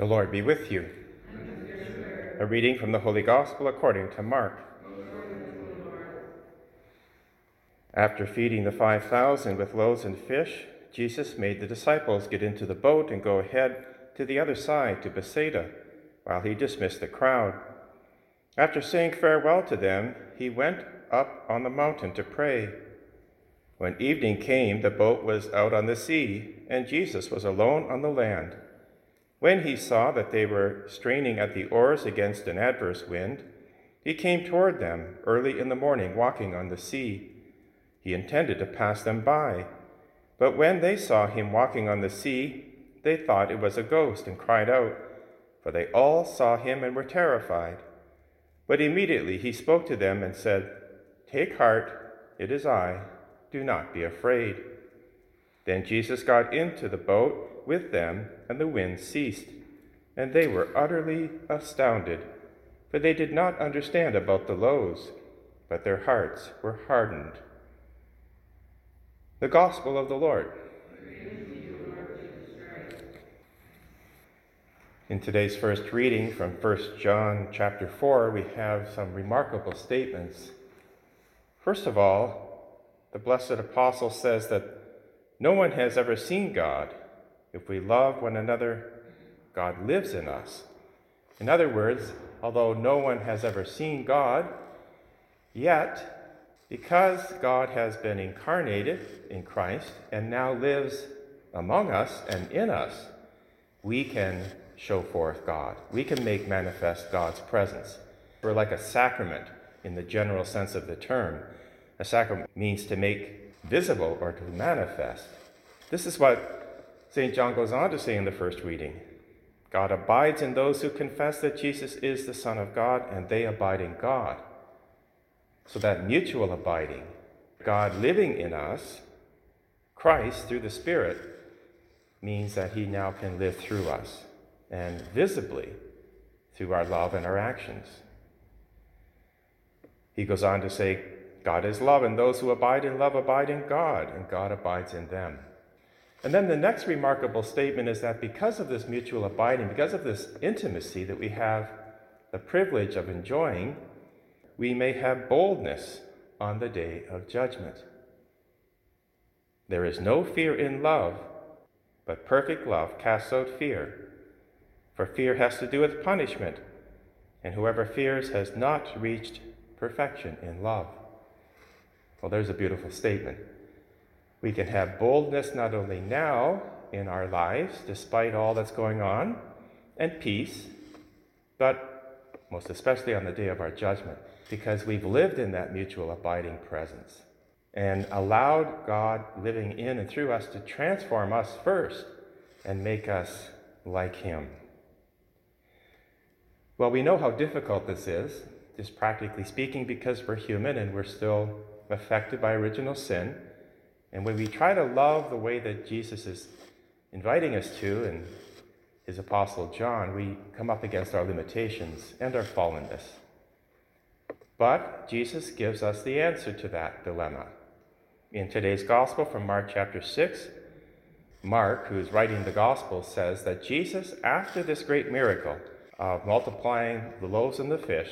The Lord be with you. A reading from the Holy Gospel according to Mark. After feeding the 5,000 with loaves and fish, Jesus made the disciples get into the boat and go ahead to the other side to Bethsaida, while he dismissed the crowd. After saying farewell to them, he went up on the mountain to pray. When evening came, the boat was out on the sea, and Jesus was alone on the land. When he saw that they were straining at the oars against an adverse wind, he came toward them early in the morning, walking on the sea. He intended to pass them by. But when they saw him walking on the sea, they thought it was a ghost and cried out, for they all saw him and were terrified. But immediately he spoke to them and said, Take heart, it is I, do not be afraid. Then Jesus got into the boat with them, and the wind ceased. And they were utterly astounded, for they did not understand about the loaves, but their hearts were hardened. The Gospel of the Lord. In today's first reading from 1 John chapter 4, we have some remarkable statements. First of all, the blessed apostle says that no one has ever seen God. If we love one another, God lives in us. In other words, although no one has ever seen God, yet, because God has been incarnated in Christ and now lives among us and in us, we can show forth God. We can make manifest God's presence. We're like a sacrament in the general sense of the term. A sacrament means to make visible or to manifest. This is what St. John goes on to say in the first reading God abides in those who confess that Jesus is the Son of God, and they abide in God. So that mutual abiding, God living in us, Christ through the Spirit, means that He now can live through us and visibly through our love and our actions. He goes on to say, God is love, and those who abide in love abide in God, and God abides in them. And then the next remarkable statement is that because of this mutual abiding, because of this intimacy that we have the privilege of enjoying, we may have boldness on the day of judgment. There is no fear in love, but perfect love casts out fear. For fear has to do with punishment, and whoever fears has not reached perfection in love. Well, there's a beautiful statement. We can have boldness not only now in our lives, despite all that's going on, and peace, but most especially on the day of our judgment, because we've lived in that mutual abiding presence and allowed God living in and through us to transform us first and make us like Him. Well, we know how difficult this is, just practically speaking, because we're human and we're still affected by original sin. And when we try to love the way that Jesus is inviting us to in his apostle John, we come up against our limitations and our fallenness. But Jesus gives us the answer to that dilemma. In today's gospel from Mark chapter 6, Mark, who is writing the gospel, says that Jesus, after this great miracle of multiplying the loaves and the fish,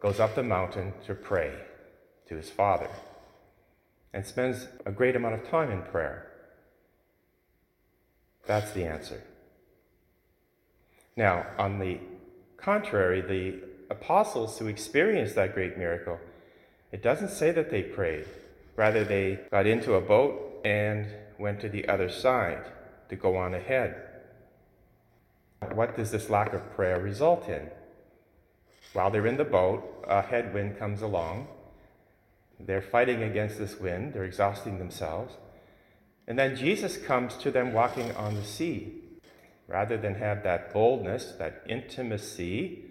goes up the mountain to pray to his Father and spends a great amount of time in prayer. That's the answer. Now, on the contrary, the apostles who experienced that great miracle, it doesn't say that they prayed. Rather, they got into a boat and went to the other side to go on ahead. What does this lack of prayer result in? While they're in the boat, a headwind comes along they're fighting against this wind, they're exhausting themselves. And then Jesus comes to them walking on the sea. Rather than have that boldness, that intimacy,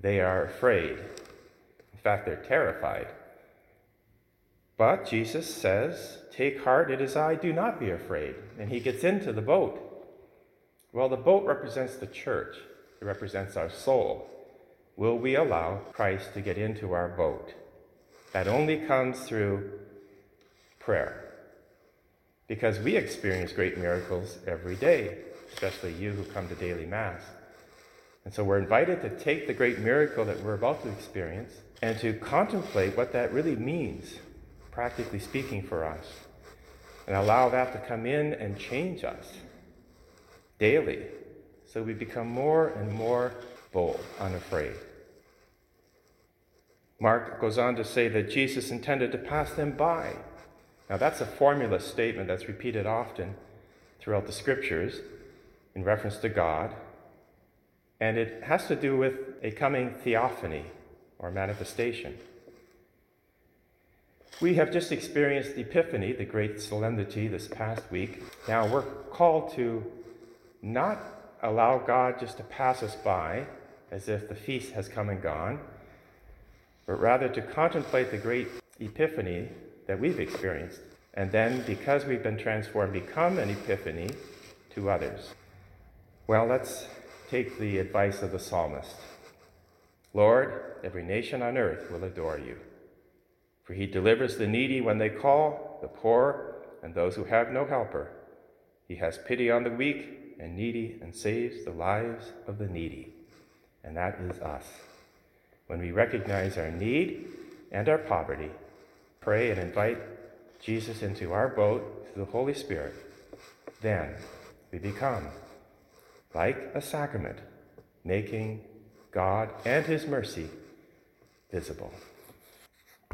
they are afraid. In fact, they're terrified. But Jesus says, Take heart, it is I, do not be afraid. And he gets into the boat. Well, the boat represents the church, it represents our soul. Will we allow Christ to get into our boat? That only comes through prayer. Because we experience great miracles every day especially you who come to daily Mass. And so we're invited to take the great miracle that we're about to experience and to contemplate what that really means, practically speaking, for us, and allow that to come in and change us daily so we become more and more bold, unafraid. Mark goes on to say that Jesus intended to pass them by. Now, that's a formula statement that's repeated often throughout the scriptures in reference to God, and it has to do with a coming theophany or manifestation. We have just experienced the Epiphany, the great solemnity, this past week. Now we're called to not allow God just to pass us by as if the feast has come and gone, but rather to contemplate the great epiphany that we've experienced. And then, because we've been transformed, become an epiphany to others. Well, let's take the advice of the psalmist Lord, every nation on earth will adore you. For he delivers the needy when they call, the poor, and those who have no helper. He has pity on the weak and needy and saves the lives of the needy. And that is us. When we recognize our need and our poverty, pray and invite Jesus into our boat through the Holy Spirit, then we become like a sacrament, making God and His mercy visible.